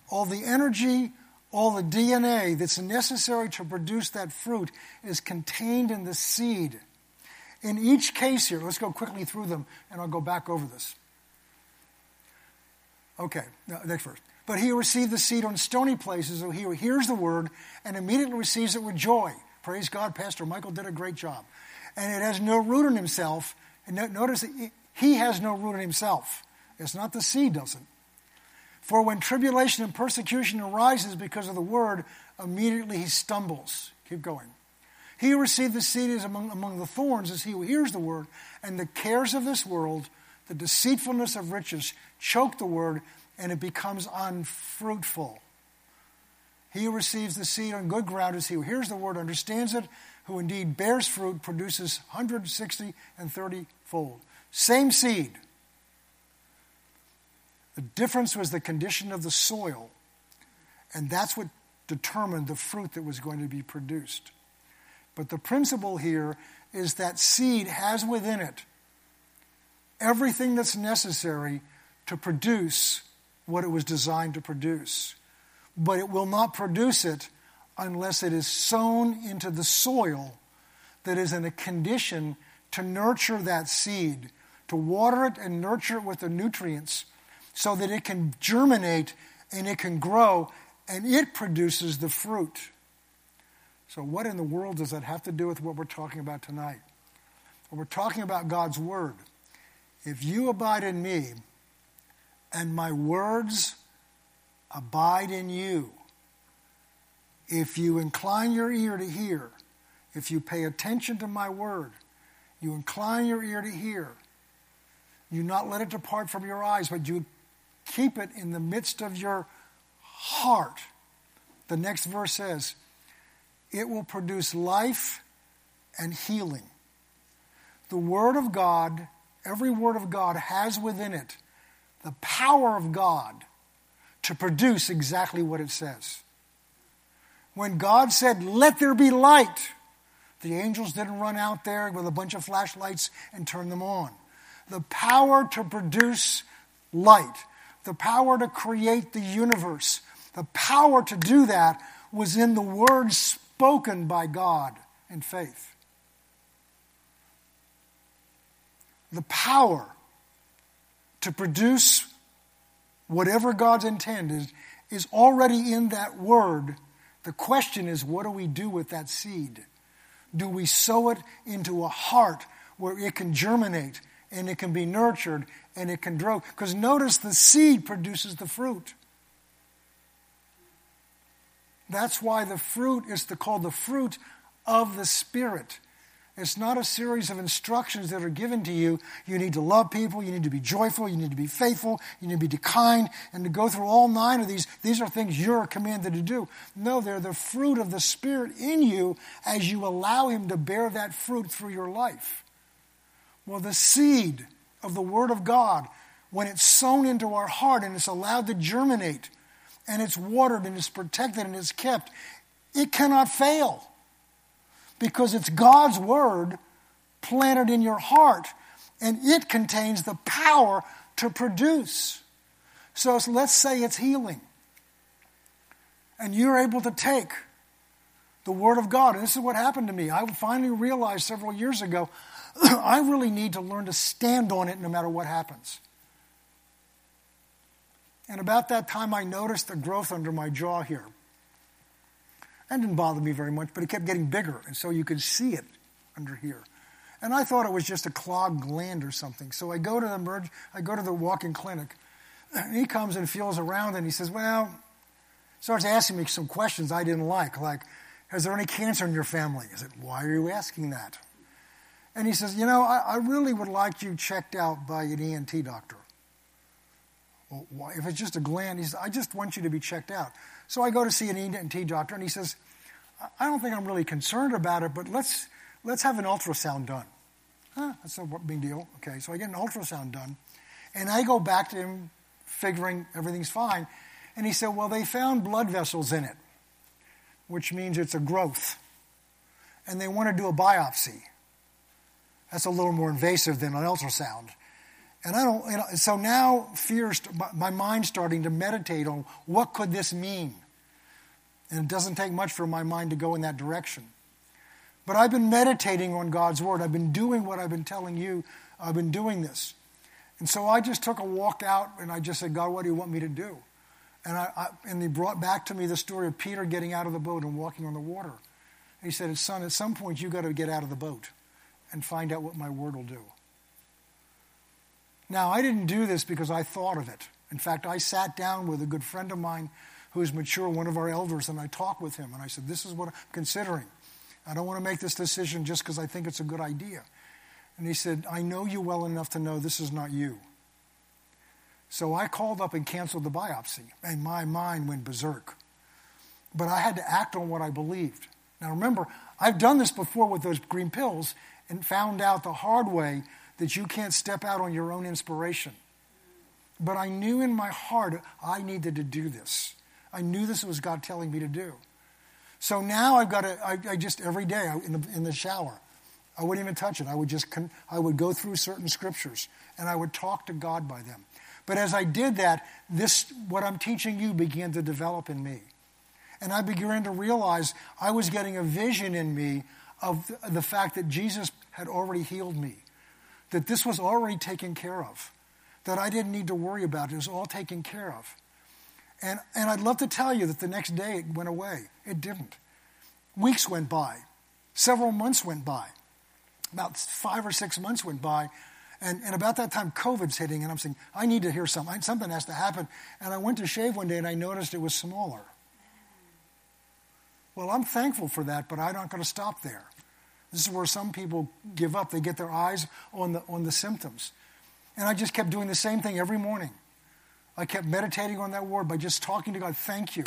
all the energy, all the DNA that's necessary to produce that fruit is contained in the seed. In each case here, let's go quickly through them and I'll go back over this. Okay, next verse. But he received the seed on stony places, so he hears the word and immediately receives it with joy. Praise God, Pastor Michael did a great job. And it has no root in himself. And notice that he has no root in himself. It's not the seed doesn't. For when tribulation and persecution arises because of the word, immediately he stumbles. Keep going. He who received the seed is among, among the thorns is he who hears the word, and the cares of this world, the deceitfulness of riches, choke the word, and it becomes unfruitful. He who receives the seed on good ground is he who hears the word, understands it, who indeed bears fruit, produces 160 and 30 fold. Same seed. The difference was the condition of the soil, and that's what determined the fruit that was going to be produced. But the principle here is that seed has within it everything that's necessary to produce what it was designed to produce. But it will not produce it unless it is sown into the soil that is in a condition to nurture that seed, to water it and nurture it with the nutrients so that it can germinate and it can grow and it produces the fruit. So, what in the world does that have to do with what we're talking about tonight? We're talking about God's Word. If you abide in me and my words abide in you, if you incline your ear to hear, if you pay attention to my word, you incline your ear to hear, you not let it depart from your eyes, but you keep it in the midst of your heart. The next verse says, it will produce life and healing. The Word of God, every Word of God has within it the power of God to produce exactly what it says. When God said, Let there be light, the angels didn't run out there with a bunch of flashlights and turn them on. The power to produce light, the power to create the universe, the power to do that was in the words spoken by God in faith. The power to produce whatever God's intent is, is already in that word. The question is, what do we do with that seed? Do we sow it into a heart where it can germinate and it can be nurtured and it can grow? Because notice the seed produces the fruit. That's why the fruit is called the fruit of the Spirit. It's not a series of instructions that are given to you. You need to love people, you need to be joyful, you need to be faithful, you need to be kind, and to go through all nine of these. These are things you're commanded to do. No, they're the fruit of the Spirit in you as you allow Him to bear that fruit through your life. Well, the seed of the Word of God, when it's sown into our heart and it's allowed to germinate, and it's watered and it's protected and it's kept, it cannot fail because it's God's word planted in your heart and it contains the power to produce. So let's say it's healing. And you're able to take the Word of God. And this is what happened to me. I finally realized several years ago I really need to learn to stand on it no matter what happens. And about that time, I noticed the growth under my jaw here. That didn't bother me very much, but it kept getting bigger, and so you could see it under here. And I thought it was just a clogged gland or something. So I go to the merge, I go to the walk-in clinic, and he comes and feels around, and he says, "Well," starts asking me some questions I didn't like, like, "Is there any cancer in your family?" I said, "Why are you asking that?" And he says, "You know, I, I really would like you checked out by an ENT doctor." well, why? if it's just a gland, he says, I just want you to be checked out. So I go to see an ENT doctor, and he says, I don't think I'm really concerned about it, but let's, let's have an ultrasound done. Huh, that's no big deal. Okay, so I get an ultrasound done, and I go back to him figuring everything's fine. And he said, Well, they found blood vessels in it, which means it's a growth. And they want to do a biopsy. That's a little more invasive than an ultrasound. And I don't, you know, so now fear, my mind's starting to meditate on what could this mean? And it doesn't take much for my mind to go in that direction. But I've been meditating on God's Word. I've been doing what I've been telling you. I've been doing this. And so I just took a walk out and I just said, God, what do you want me to do? And, I, I, and he brought back to me the story of Peter getting out of the boat and walking on the water. And he said, Son, at some point you've got to get out of the boat and find out what my word will do. Now, I didn't do this because I thought of it. In fact, I sat down with a good friend of mine who's mature, one of our elders, and I talked with him. And I said, This is what I'm considering. I don't want to make this decision just because I think it's a good idea. And he said, I know you well enough to know this is not you. So I called up and canceled the biopsy, and my mind went berserk. But I had to act on what I believed. Now remember, I've done this before with those green pills and found out the hard way that you can't step out on your own inspiration. But I knew in my heart I needed to do this. I knew this was God telling me to do. So now I've got to, I, I just every day in the, in the shower, I wouldn't even touch it. I would just, I would go through certain scriptures and I would talk to God by them. But as I did that, this, what I'm teaching you began to develop in me. And I began to realize I was getting a vision in me of the fact that Jesus had already healed me, that this was already taken care of, that I didn't need to worry about it. It was all taken care of. And, and I'd love to tell you that the next day it went away. It didn't. Weeks went by, several months went by, about five or six months went by. And, and about that time, COVID's hitting, and I'm saying, I need to hear something. Something has to happen. And I went to shave one day and I noticed it was smaller. Well, I'm thankful for that, but I'm not going to stop there. This is where some people give up. They get their eyes on the, on the symptoms. And I just kept doing the same thing every morning. I kept meditating on that word by just talking to God. Thank you.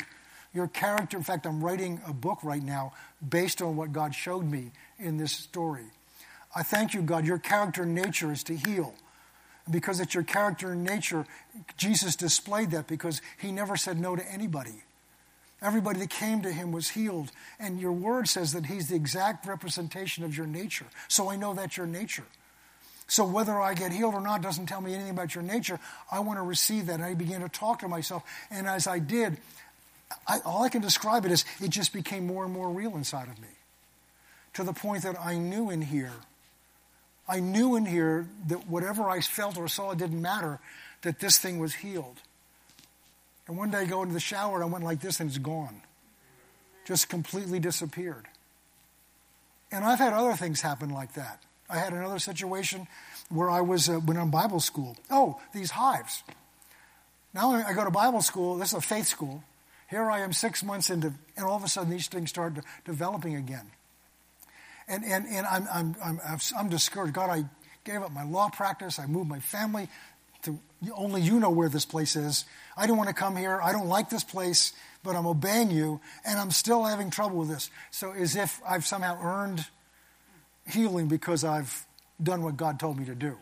Your character, in fact, I'm writing a book right now based on what God showed me in this story. I thank you, God. Your character and nature is to heal. Because it's your character and nature, Jesus displayed that because he never said no to anybody. Everybody that came to him was healed. And your word says that he's the exact representation of your nature. So I know that's your nature. So whether I get healed or not doesn't tell me anything about your nature. I want to receive that. And I began to talk to myself. And as I did, I, all I can describe it is it just became more and more real inside of me. To the point that I knew in here, I knew in here that whatever I felt or saw didn't matter, that this thing was healed. And one day I go into the shower and I went like this and it's gone. Just completely disappeared. And I've had other things happen like that. I had another situation where I was uh, when in Bible school. Oh, these hives. Now I go to Bible school. This is a faith school. Here I am six months into, and all of a sudden these things start developing again. And, and, and I'm, I'm, I'm, I'm discouraged. God, I gave up my law practice. I moved my family to only you know where this place is. I don't want to come here. I don't like this place, but I'm obeying you, and I'm still having trouble with this. So, as if I've somehow earned healing because I've done what God told me to do.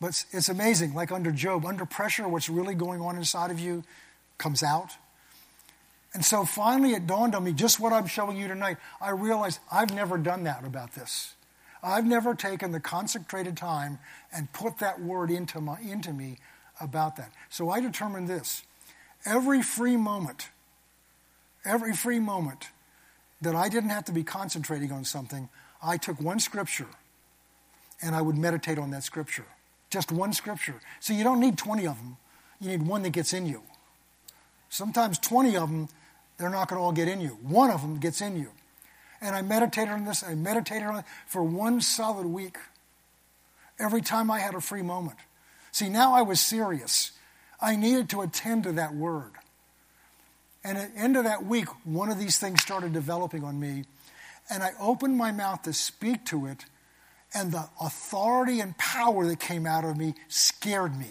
But it's, amazing, like under Job, under pressure, what's really going on inside of you comes out. And so finally it dawned on me just what I'm showing you tonight. I realized I've never done that about this. I've never taken the consecrated time and put that word into, my, into me about that. So I determined this every free moment, every free moment that I didn't have to be concentrating on something, I took one scripture and I would meditate on that scripture. Just one scripture. So you don't need 20 of them, you need one that gets in you. Sometimes 20 of them, they're not going to all get in you. One of them gets in you. And I meditated on this, I meditated on it for one solid week. Every time I had a free moment. See, now I was serious. I needed to attend to that word. And at the end of that week, one of these things started developing on me. And I opened my mouth to speak to it, and the authority and power that came out of me scared me.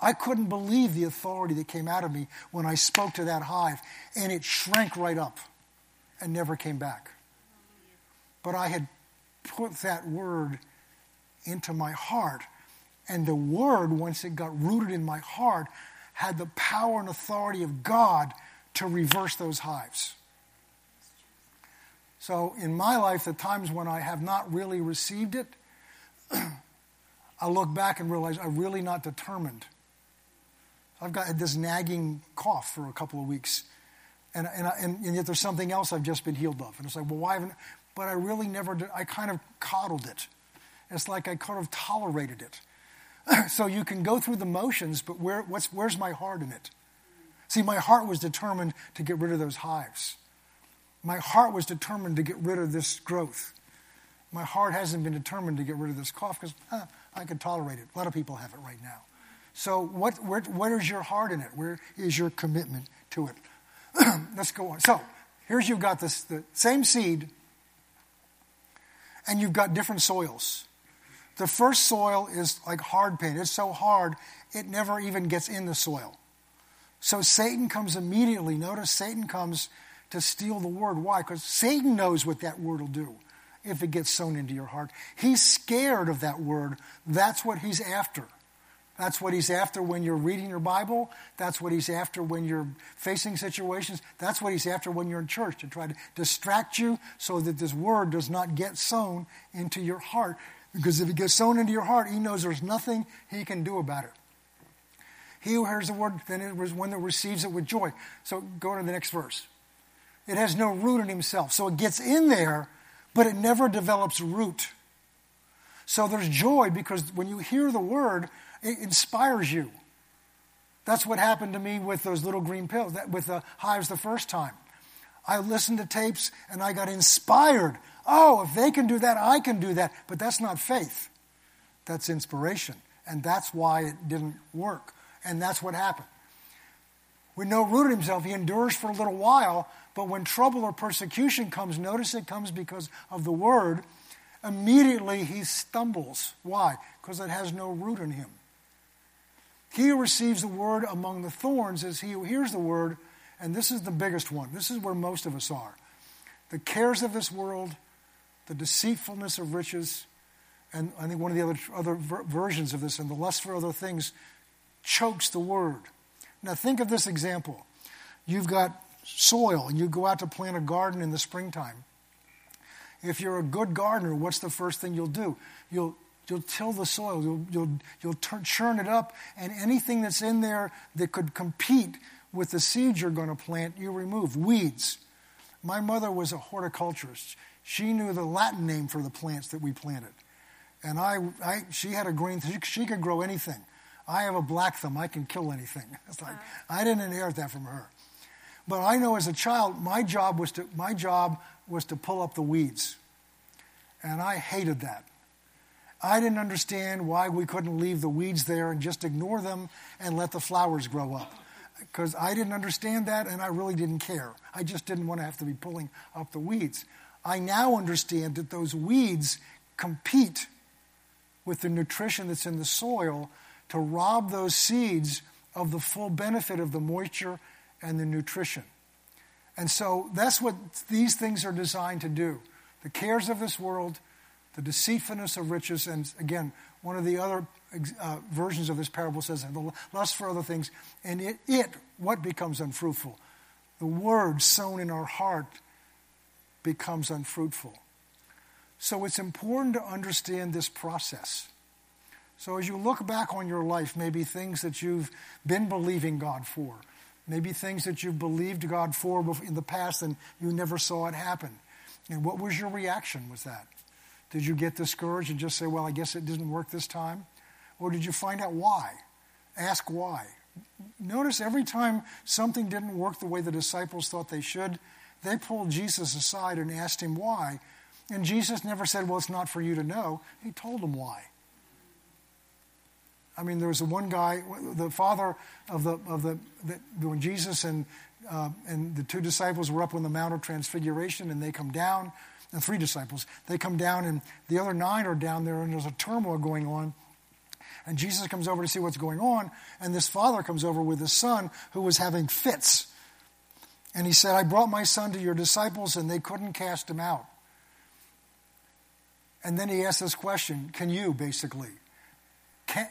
I couldn't believe the authority that came out of me when I spoke to that hive, and it shrank right up and never came back. But I had put that word into my heart, and the word, once it got rooted in my heart, had the power and authority of God to reverse those hives. So, in my life, the times when I have not really received it, I look back and realize I'm really not determined. I've got this nagging cough for a couple of weeks, and, and, and, and yet there's something else I've just been healed of. And it's like, well, why haven't, but I really never did, I kind of coddled it. It's like I kind of tolerated it. so you can go through the motions, but where, what's, where's my heart in it? See, my heart was determined to get rid of those hives. My heart was determined to get rid of this growth. My heart hasn't been determined to get rid of this cough because I could tolerate it. A lot of people have it right now. So, what, where, where is your heart in it? Where is your commitment to it? Let's go on. So, here's you've got this the same seed, and you've got different soils. The first soil is like hard pan. It's so hard, it never even gets in the soil. So Satan comes immediately. Notice Satan comes to steal the word. Why? Because Satan knows what that word will do if it gets sown into your heart. He's scared of that word. That's what he's after. That's what he's after when you're reading your Bible. That's what he's after when you're facing situations. That's what he's after when you're in church to try to distract you so that this word does not get sown into your heart. Because if it gets sown into your heart, he knows there's nothing he can do about it. He who hears the word, then it was one that receives it with joy. So go to the next verse. It has no root in himself. So it gets in there, but it never develops root. So there's joy because when you hear the word, it inspires you. That's what happened to me with those little green pills, that, with the hives the first time. I listened to tapes and I got inspired. Oh, if they can do that, I can do that. But that's not faith, that's inspiration. And that's why it didn't work. And that's what happened. With no root in himself, he endures for a little while, but when trouble or persecution comes, notice it comes because of the word, immediately he stumbles. Why? Because it has no root in him. He who receives the word among the thorns is he who hears the word, and this is the biggest one. This is where most of us are. The cares of this world, the deceitfulness of riches, and I think one of the other, other versions of this, and the lust for other things, chokes the word. Now, think of this example. You've got soil, and you go out to plant a garden in the springtime. If you're a good gardener, what's the first thing you'll do? You'll You'll till the soil, you'll, you'll, you'll turn, churn it up, and anything that's in there that could compete with the seeds you're going to plant, you remove. Weeds. My mother was a horticulturist. She knew the Latin name for the plants that we planted. And I, I she had a green, she, she could grow anything. I have a black thumb, I can kill anything. It's like, uh-huh. I didn't inherit that from her. But I know as a child, my job was to, my job was to pull up the weeds. And I hated that. I didn't understand why we couldn't leave the weeds there and just ignore them and let the flowers grow up. Because I didn't understand that and I really didn't care. I just didn't want to have to be pulling up the weeds. I now understand that those weeds compete with the nutrition that's in the soil to rob those seeds of the full benefit of the moisture and the nutrition. And so that's what these things are designed to do. The cares of this world, the deceitfulness of riches, and again, one of the other uh, versions of this parable says, the lust for other things, and it, it, what becomes unfruitful? The word sown in our heart becomes unfruitful. So it's important to understand this process. So as you look back on your life, maybe things that you've been believing God for, maybe things that you've believed God for in the past and you never saw it happen. And what was your reaction with that? Did you get discouraged and just say, well, I guess it didn't work this time? Or did you find out why? Ask why. Notice every time something didn't work the way the disciples thought they should, they pulled Jesus aside and asked him why. And Jesus never said, Well, it's not for you to know. He told them why. I mean, there was the one guy, the father of the, of the, the when Jesus and, uh, and the two disciples were up on the Mount of Transfiguration and they come down the three disciples. They come down, and the other nine are down there, and there's a turmoil going on. And Jesus comes over to see what's going on, and this father comes over with his son who was having fits. And he said, I brought my son to your disciples, and they couldn't cast him out. And then he asked this question Can you, basically?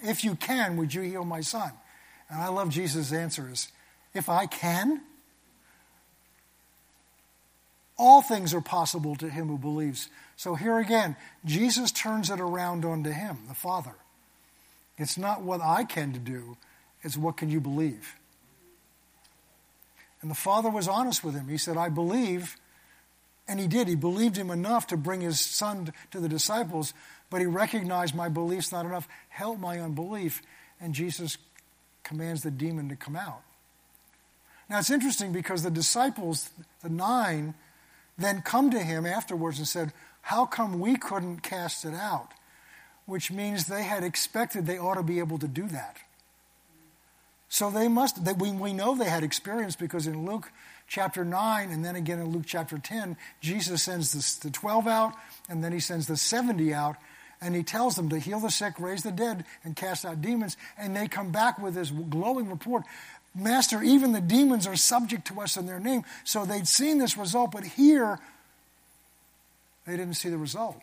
If you can, would you heal my son? And I love Jesus' answer is, If I can, all things are possible to him who believes. So here again, Jesus turns it around onto him, the Father. It's not what I can to do, it's what can you believe. And the Father was honest with him. He said, I believe. And he did. He believed him enough to bring his son to the disciples, but he recognized my belief's not enough. Help my unbelief. And Jesus commands the demon to come out. Now it's interesting because the disciples, the nine, then come to him afterwards and said, How come we couldn't cast it out? Which means they had expected they ought to be able to do that. So they must, we, we know they had experience because in Luke chapter 9 and then again in Luke chapter 10, Jesus sends the 12 out and then he sends the 70 out and he tells them to heal the sick, raise the dead, and cast out demons. And they come back with this glowing report. Master, even the demons are subject to us in their name. So they'd seen this result, but here they didn't see the result.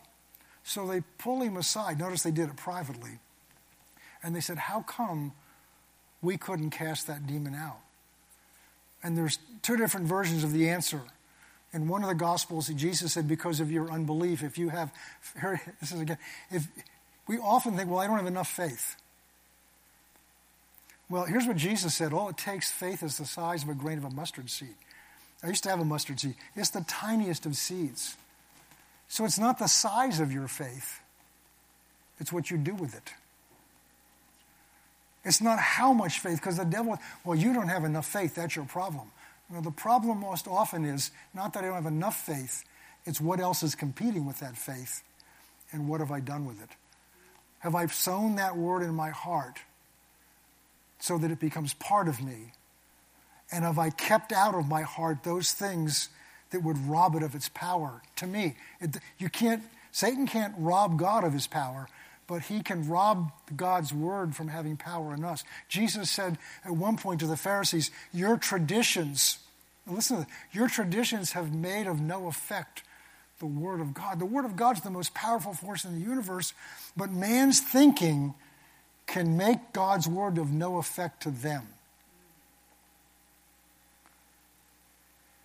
So they pull him aside. Notice they did it privately. And they said, How come we couldn't cast that demon out? And there's two different versions of the answer. In one of the Gospels, Jesus said, Because of your unbelief, if you have, this is again, if we often think, Well, I don't have enough faith. Well, here's what Jesus said all it takes faith is the size of a grain of a mustard seed. I used to have a mustard seed, it's the tiniest of seeds. So it's not the size of your faith, it's what you do with it. It's not how much faith, because the devil, well, you don't have enough faith, that's your problem. Well, the problem most often is not that I don't have enough faith, it's what else is competing with that faith, and what have I done with it? Have I sown that word in my heart? so that it becomes part of me? And have I kept out of my heart those things that would rob it of its power? To me, it, you can't, Satan can't rob God of his power, but he can rob God's word from having power in us. Jesus said at one point to the Pharisees, Your traditions, listen to this, your traditions have made of no effect the word of God. The word of God is the most powerful force in the universe, but man's thinking can make God's word of no effect to them.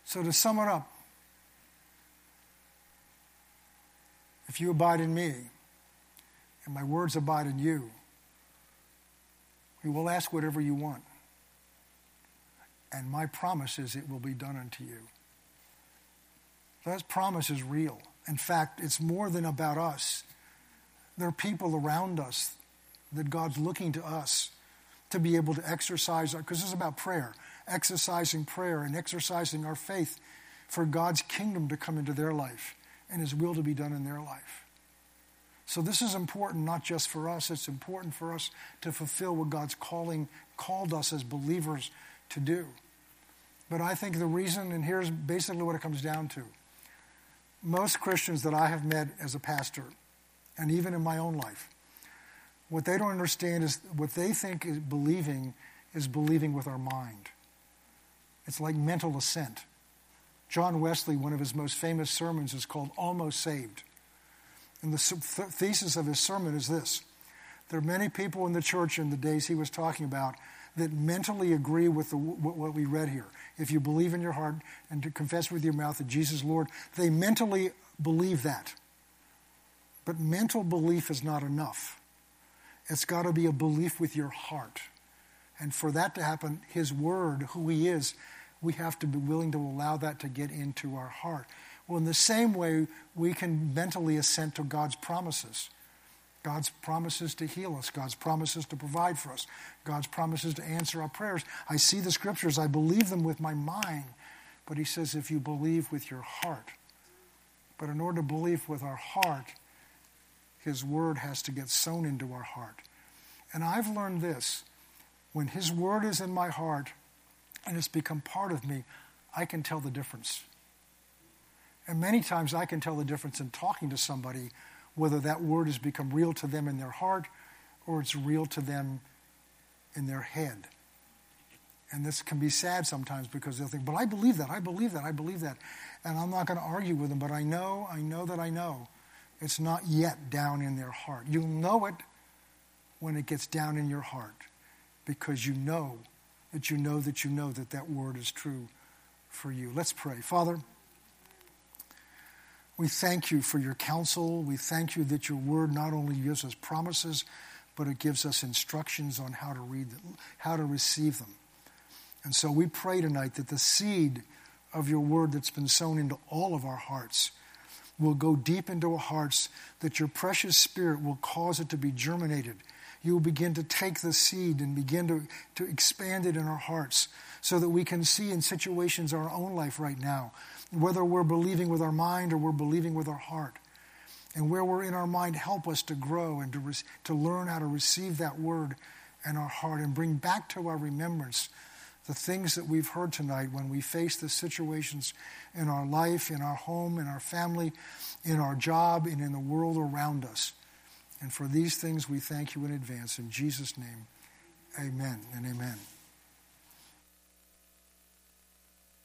So, to sum it up, if you abide in me and my words abide in you, you will ask whatever you want. And my promise is it will be done unto you. That promise is real. In fact, it's more than about us. There are people around us that God's looking to us to be able to exercise because this is about prayer, exercising prayer and exercising our faith for God's kingdom to come into their life and His will to be done in their life. So this is important not just for us, it's important for us to fulfill what God's calling called us as believers to do. But I think the reason, and here's basically what it comes down to. Most Christians that I have met as a pastor, and even in my own life, what they don't understand is what they think is believing is believing with our mind. It's like mental assent. John Wesley, one of his most famous sermons, is called Almost Saved. And the thesis of his sermon is this there are many people in the church in the days he was talking about that mentally agree with the, what we read here. If you believe in your heart and to confess with your mouth that Jesus is Lord, they mentally believe that. But mental belief is not enough. It's got to be a belief with your heart. And for that to happen, His Word, who He is, we have to be willing to allow that to get into our heart. Well, in the same way, we can mentally assent to God's promises. God's promises to heal us, God's promises to provide for us, God's promises to answer our prayers. I see the scriptures, I believe them with my mind. But he says, if you believe with your heart. But in order to believe with our heart, his Word has to get sown into our heart. And I've learned this when His Word is in my heart and it's become part of me, I can tell the difference. And many times I can tell the difference in talking to somebody whether that word has become real to them in their heart or it's real to them in their head. And this can be sad sometimes because they'll think, but I believe that, I believe that, I believe that. And I'm not going to argue with them, but I know, I know that I know it's not yet down in their heart. You'll know it when it gets down in your heart because you know that you know that you know that that word is true for you. Let's pray. Father, we thank you for your counsel. We thank you that your word not only gives us promises, but it gives us instructions on how to read them, how to receive them. And so we pray tonight that the seed of your word that's been sown into all of our hearts will go deep into our hearts, that your precious spirit will cause it to be germinated. You will begin to take the seed and begin to, to expand it in our hearts so that we can see in situations our own life right now, whether we're believing with our mind or we're believing with our heart. And where we're in our mind, help us to grow and to, re- to learn how to receive that word in our heart and bring back to our remembrance the things that we've heard tonight when we face the situations in our life, in our home, in our family, in our job, and in the world around us. And for these things, we thank you in advance. In Jesus' name, amen and amen.